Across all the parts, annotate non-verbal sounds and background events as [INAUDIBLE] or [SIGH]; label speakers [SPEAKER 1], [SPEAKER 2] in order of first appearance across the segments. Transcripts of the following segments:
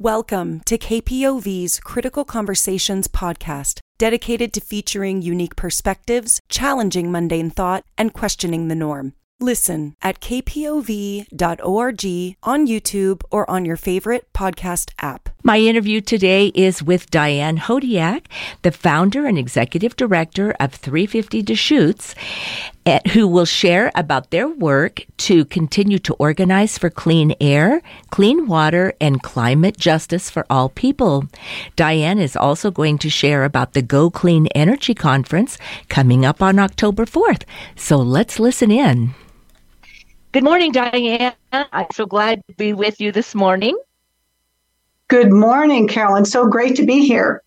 [SPEAKER 1] Welcome to KPOV's Critical Conversations podcast, dedicated to featuring unique perspectives, challenging mundane thought, and questioning the norm. Listen at kpov.org, on YouTube, or on your favorite podcast app.
[SPEAKER 2] My interview today is with Diane Hodiak, the founder and executive director of 350 Deschutes, eh, who will share about their work to continue to organize for clean air, clean water, and climate justice for all people. Diane is also going to share about the Go Clean Energy Conference coming up on October 4th. So let's listen in. Good morning, Diane. I'm so glad to be with you this morning.
[SPEAKER 3] Good morning, Carolyn. So great to be here.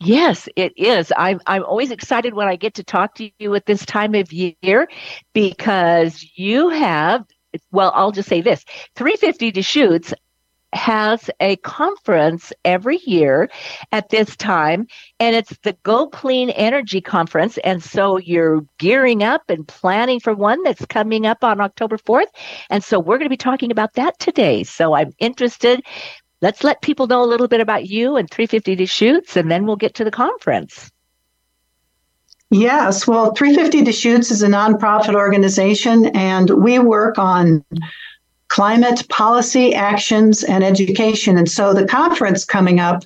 [SPEAKER 2] Yes, it is. I'm I'm always excited when I get to talk to you at this time of year because you have well, I'll just say this. 350 Deschutes has a conference every year at this time, and it's the Go Clean Energy Conference. And so you're gearing up and planning for one that's coming up on October 4th. And so we're going to be talking about that today. So I'm interested. Let's let people know a little bit about you and 350 Deschutes, and then we'll get to the conference.
[SPEAKER 3] Yes, well, 350 Deschutes is a nonprofit organization, and we work on climate policy, actions, and education. And so the conference coming up,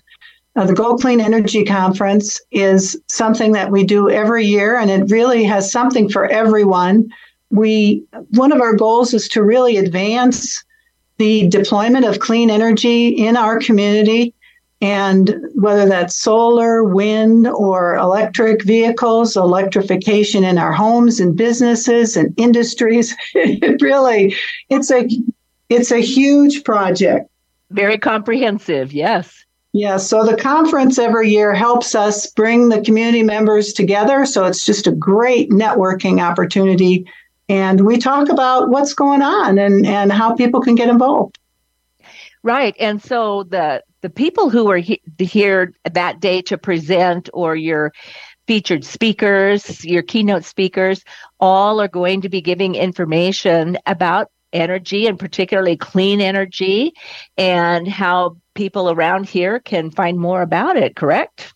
[SPEAKER 3] uh, the Go Clean Energy Conference, is something that we do every year, and it really has something for everyone. We one of our goals is to really advance the deployment of clean energy in our community and whether that's solar, wind, or electric vehicles, electrification in our homes and businesses and industries, [LAUGHS] it really it's a it's a huge project.
[SPEAKER 2] Very comprehensive, yes.
[SPEAKER 3] Yeah, so the conference every year helps us bring the community members together. So it's just a great networking opportunity. And we talk about what's going on and, and how people can get involved.
[SPEAKER 2] Right. And so the the people who are he- here that day to present or your featured speakers, your keynote speakers, all are going to be giving information about energy and particularly clean energy and how people around here can find more about it, correct?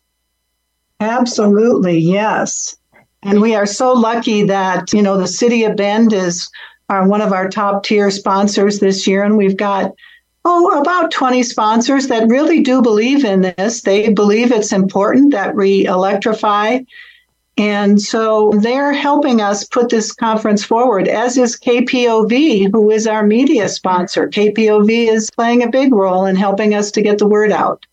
[SPEAKER 3] Absolutely, yes. And we are so lucky that, you know, the City of Bend is our, one of our top tier sponsors this year. And we've got, oh, about 20 sponsors that really do believe in this. They believe it's important that we electrify and so they're helping us put this conference forward, as is KPOV, who is our media sponsor. KPOV is playing a big role in helping us to get the word out.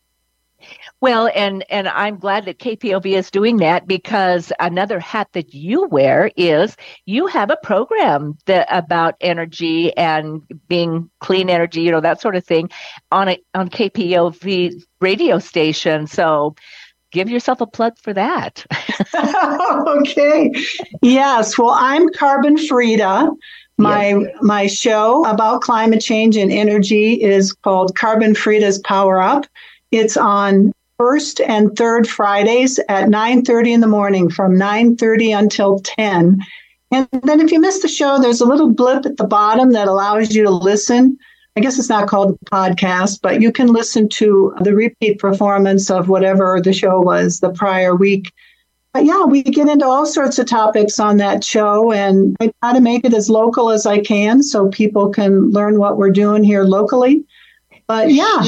[SPEAKER 2] Well, and and I'm glad that KPOV is doing that because another hat that you wear is you have a program that about energy and being clean energy, you know that sort of thing, on a on KPOV radio station. So give yourself a plug for that. [LAUGHS]
[SPEAKER 3] okay. Yes. Well, I'm Carbonfreeda. My yes. my show about climate change and energy is called Carbonfreeda's Power Up. It's on first and third Fridays at 9:30 in the morning from 9:30 until 10. And then if you miss the show, there's a little blip at the bottom that allows you to listen I guess it's not called a podcast, but you can listen to the repeat performance of whatever the show was the prior week. But yeah, we get into all sorts of topics on that show, and I try to make it as local as I can so people can learn what we're doing here locally. But yeah.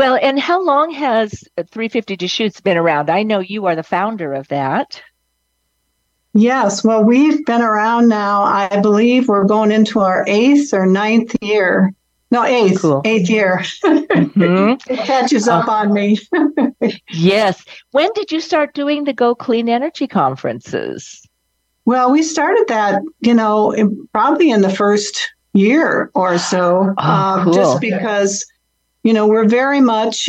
[SPEAKER 2] Well, and how long has 350 Deschutes been around? I know you are the founder of that.
[SPEAKER 3] Yes, well, we've been around now. I believe we're going into our eighth or ninth year. No, eighth, cool. eighth year. Mm-hmm. [LAUGHS] it catches up uh, on me. [LAUGHS]
[SPEAKER 2] yes. When did you start doing the Go Clean Energy conferences?
[SPEAKER 3] Well, we started that, you know, probably in the first year or so, oh, uh, cool. just because, you know, we're very much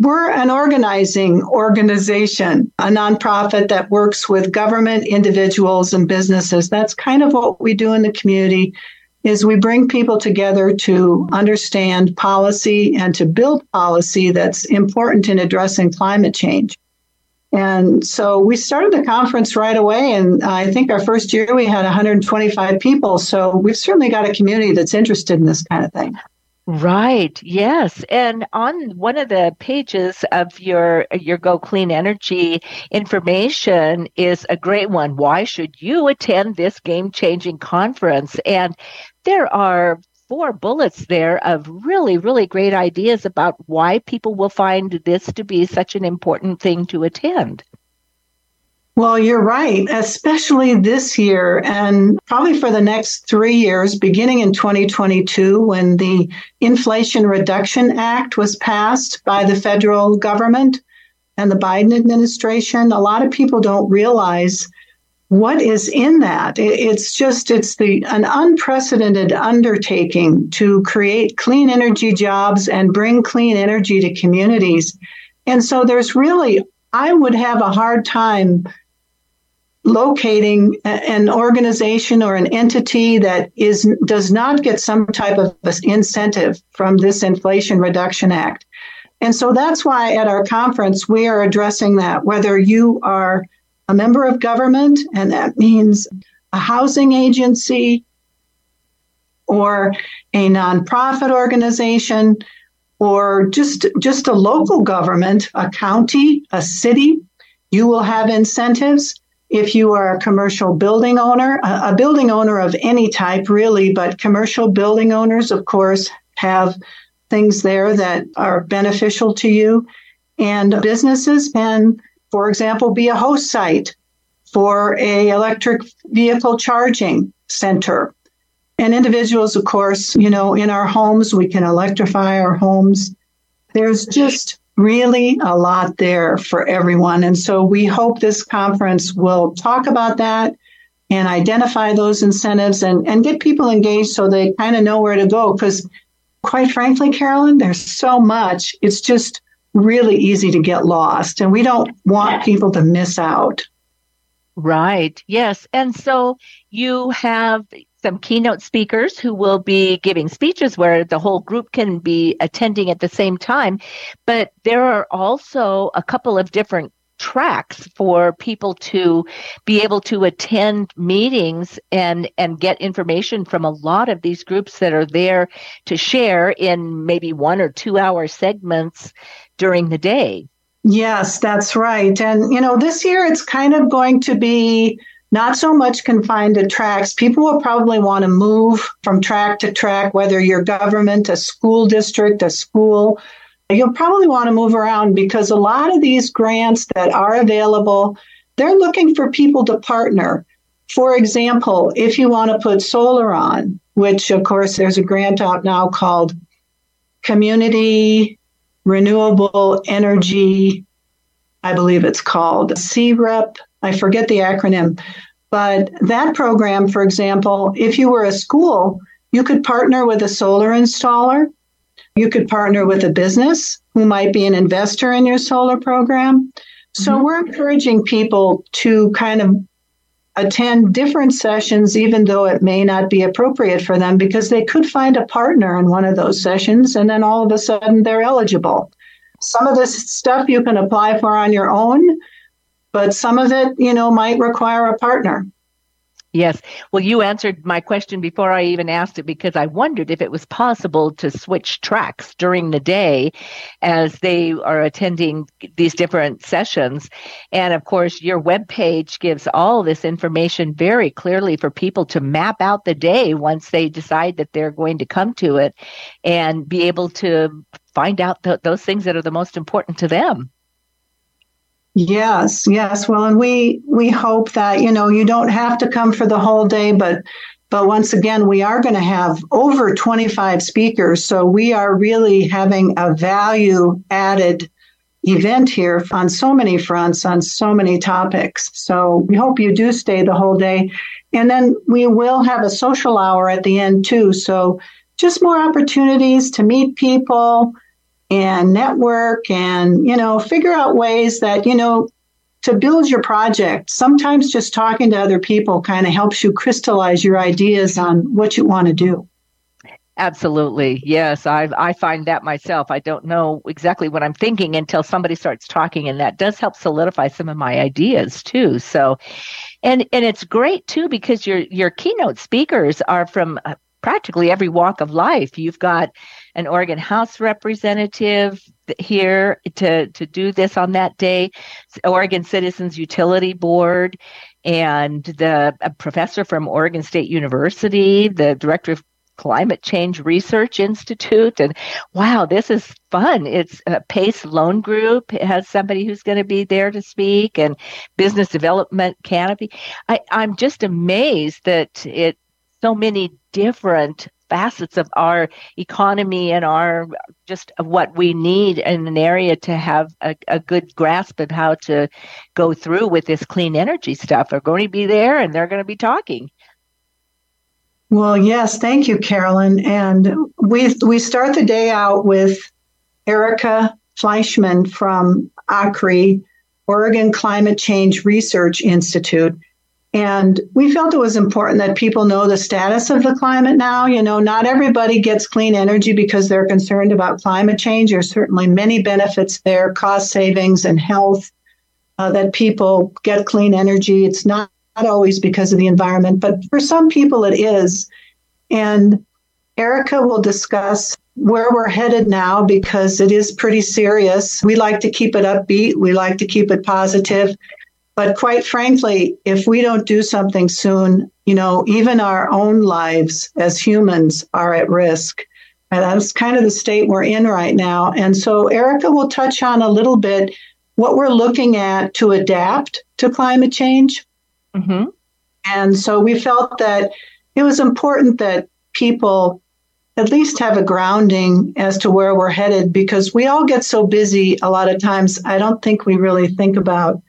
[SPEAKER 3] we're an organizing organization, a nonprofit that works with government, individuals, and businesses. That's kind of what we do in the community is we bring people together to understand policy and to build policy that's important in addressing climate change. And so we started the conference right away. And I think our first year we had 125 people. So we've certainly got a community that's interested in this kind of thing.
[SPEAKER 2] Right. Yes. And on one of the pages of your your Go Clean Energy information is a great one. Why should you attend this game-changing conference? And there are four bullets there of really really great ideas about why people will find this to be such an important thing to attend.
[SPEAKER 3] Well, you're right, especially this year and probably for the next three years, beginning in 2022, when the Inflation Reduction Act was passed by the federal government and the Biden administration. A lot of people don't realize what is in that. It's just, it's the, an unprecedented undertaking to create clean energy jobs and bring clean energy to communities. And so there's really, I would have a hard time locating an organization or an entity that is does not get some type of incentive from this Inflation Reduction Act. And so that's why at our conference we are addressing that whether you are a member of government and that means a housing agency or a nonprofit organization or just just a local government, a county, a city, you will have incentives if you are a commercial building owner, a building owner of any type, really, but commercial building owners, of course, have things there that are beneficial to you. And businesses can, for example, be a host site for a electric vehicle charging center. And individuals, of course, you know, in our homes, we can electrify our homes. There's just really a lot there for everyone. And so we hope this conference will talk about that and identify those incentives and, and get people engaged so they kind of know where to go. Because quite frankly, Carolyn, there's so much. It's just really easy to get lost. And we don't want people to miss out.
[SPEAKER 2] Right. Yes. And so you have some keynote speakers who will be giving speeches where the whole group can be attending at the same time. But there are also a couple of different tracks for people to be able to attend meetings and and get information from a lot of these groups that are there to share in maybe one or two hour segments during the day.
[SPEAKER 3] Yes, that's right. And you know, this year it's kind of going to be not so much confined to tracks. People will probably want to move from track to track, whether you're government, a school district, a school. You'll probably want to move around because a lot of these grants that are available, they're looking for people to partner. For example, if you want to put solar on, which of course there's a grant out now called Community Renewable Energy, I believe it's called CREP I forget the acronym. But that program, for example, if you were a school, you could partner with a solar installer. You could partner with a business who might be an investor in your solar program. So mm-hmm. we're encouraging people to kind of attend different sessions, even though it may not be appropriate for them, because they could find a partner in one of those sessions and then all of a sudden they're eligible. Some of this stuff you can apply for on your own but some of it, you know, might require a partner.
[SPEAKER 2] Yes. Well, you answered my question before I even asked it because I wondered if it was possible to switch tracks during the day as they are attending these different sessions. And of course, your web page gives all this information very clearly for people to map out the day once they decide that they're going to come to it and be able to find out th- those things that are the most important to them.
[SPEAKER 3] Yes, yes. Well, and we we hope that you know you don't have to come for the whole day, but but once again, we are going to have over 25 speakers, so we are really having a value added event here on so many fronts on so many topics. So we hope you do stay the whole day, and then we will have a social hour at the end too. So just more opportunities to meet people and network and, you know, figure out ways that, you know, to build your project. Sometimes just talking to other people kind of helps you crystallize your ideas on what you want to do.
[SPEAKER 2] Absolutely. Yes, I I find that myself. I don't know exactly what I'm thinking until somebody starts talking and that does help solidify some of my ideas too. So and and it's great too because your your keynote speakers are from practically every walk of life. You've got an Oregon House representative here to, to do this on that day, Oregon Citizens Utility Board, and the professor from Oregon State University, the director of Climate Change Research Institute. And wow, this is fun. It's a PACE Loan Group it has somebody who's going to be there to speak and Business Development Canopy. I, I'm just amazed that it so many different facets of our economy and our just what we need in an area to have a, a, good grasp of how to go through with this clean energy stuff are going to be there and they're going to be talking.
[SPEAKER 3] Well, yes, thank you, Carolyn. And we we start the day out with Erica Fleishman from OCRI, Oregon Climate Change Research Institute. And we felt it was important that people know the status of the climate now. You know, not everybody gets clean energy because they're concerned about climate change. There's certainly many benefits there, cost savings and health, uh, that people get clean energy. It's not not always because of the environment, but for some people it is. And Erica will discuss where we're headed now because it is pretty serious. We like to keep it upbeat, we like to keep it positive. But quite frankly, if we don't do something soon, you know, even our own lives as humans are at risk. And that's kind of the state we're in right now. And so Erica will touch on a little bit what we're looking at to adapt to climate change Mm-hmm. And so we felt that it was important that people at least have a grounding as to where we're headed because we all get so busy a lot of times. I don't think we really think about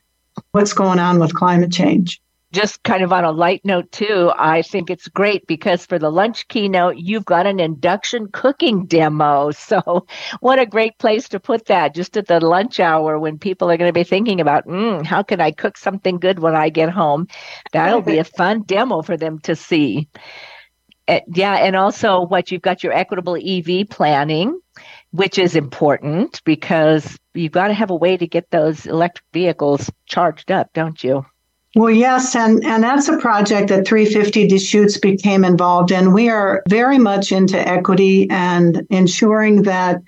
[SPEAKER 3] what's going on with climate change
[SPEAKER 2] just kind of on a light note too, I think it's great because for the lunch keynote, you've got an induction cooking demo. [LAUGHS] So what a great place to put that just at the lunch hour when people are going to be thinking about, mm, how can I cook something good when I get home? That'll be a fun demo for them to see. Uh, yeah. And also what you've got your equitable EV planning, which is important because you've got to have a way to get those electric vehicles charged up, don't you?
[SPEAKER 3] Well, yes, and, and that's a project that 350 Deschutes became involved in. We are very much into equity and ensuring that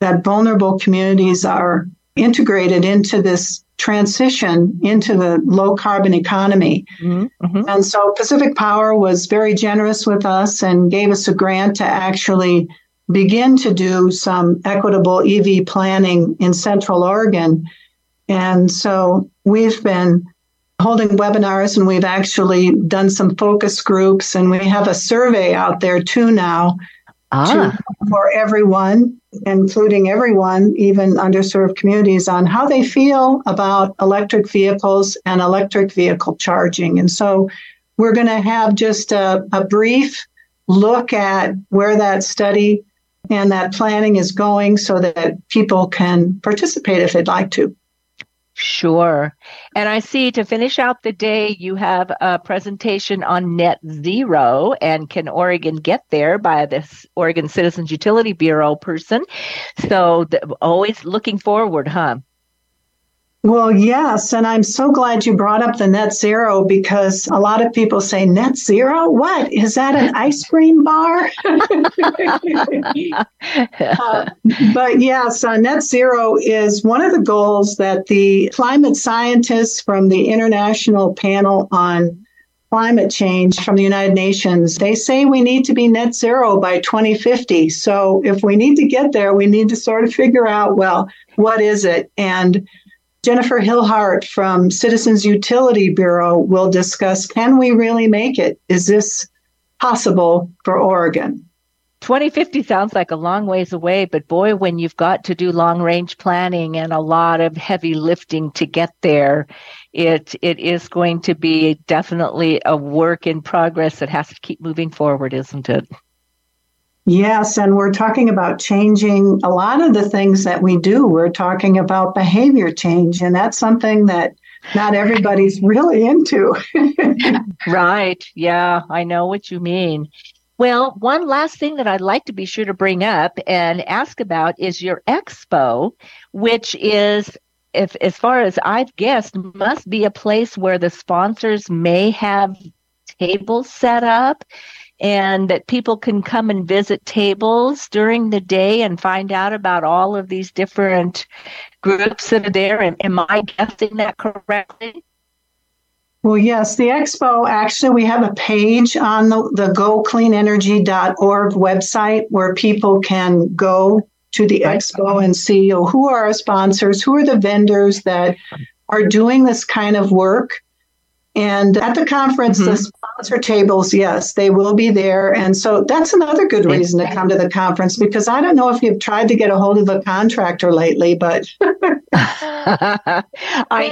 [SPEAKER 3] that vulnerable communities are integrated into this transition into the low carbon economy. Mm-hmm. mm-hmm. And so Pacific Power was very generous with us and gave us a grant to actually begin to do some equitable EV planning in Central Oregon. And so we've been holding webinars and we've actually done some focus groups and we have a survey out there too now ah. to, for everyone including everyone even underserved communities on how they feel about electric vehicles and electric vehicle charging and so we're going to have just a, a brief look at where that study and that planning is going so that people can participate if they'd like to
[SPEAKER 2] Sure. And I see to finish out the day, you have a presentation on net zero and can Oregon get there by this Oregon Citizens Utility Bureau person. So the, always looking forward, huh?
[SPEAKER 3] Well, yes. And I'm so glad you brought up the net zero because a lot of people say, net zero? What? Is that an ice cream bar? [LAUGHS] uh, but yes, uh, net zero is one of the goals that the climate scientists from the International Panel on Climate Change from the United Nations, they say we need to be net zero by 2050. So if we need to get there, we need to sort of figure out, well, what is it? And Jennifer Hillhart from Citizens Utility Bureau will discuss can we really make it? Is this possible for Oregon?
[SPEAKER 2] 2050 sounds like a long ways away, but boy, when you've got to do long range planning and a lot of heavy lifting to get there, it it is going to be definitely a work in progress that has to keep moving forward, isn't it?
[SPEAKER 3] Yes, and we're talking about changing a lot of the things that we do. We're talking about behavior change, and that's something that not everybody's really into. [LAUGHS]
[SPEAKER 2] right. Yeah, I know what you mean. Well, one last thing that I'd like to be sure to bring up and ask about is your expo, which is if as far as I've guessed, must be a place where the sponsors may have tables set up and that people can come and visit tables during the day and find out about all of these different groups that are there. And am I guessing that correctly?
[SPEAKER 3] Well, yes, the expo actually, we have a page on the, the gocleanenergy.org website where people can go to the expo and see know, who are our sponsors, who are the vendors that are doing this kind of work. And at the conference, mm-hmm. the sponsor tables, yes, they will be there. And so that's another good reason to come to the conference because I don't know if you've tried to get a hold of a contractor lately, but [LAUGHS]
[SPEAKER 2] I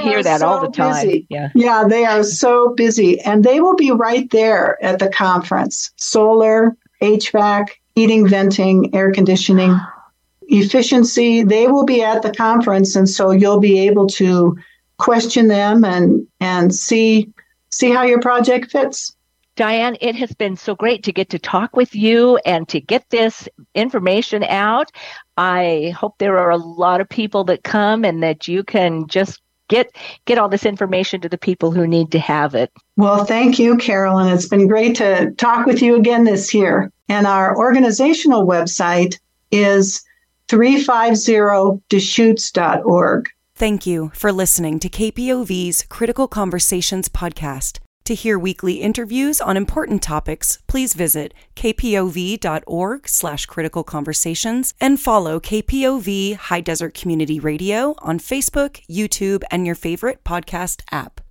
[SPEAKER 2] hear that so all the time.
[SPEAKER 3] Busy. Yeah. Yeah, they are so busy. And they will be right there at the conference. Solar, HVAC, heating, venting, air conditioning, [GASPS] efficiency, they will be at the conference. And so you'll be able to question them and and see see how your project fits.
[SPEAKER 2] Diane, it has been so great to get to talk with you and to get this information out. I hope there are a lot of people that come and that you can just get get all this information to the people who need to have it.
[SPEAKER 3] Well, thank you, Carolyn. It's been great to talk with you again this year. And our organizational website is 350deschutes.org.
[SPEAKER 1] Thank you for listening to KPOV's Critical Conversations podcast. To hear weekly interviews on important topics, please visit kpov.org slash critical conversations and follow KPOV High Desert Community Radio on Facebook, YouTube, and your favorite podcast app.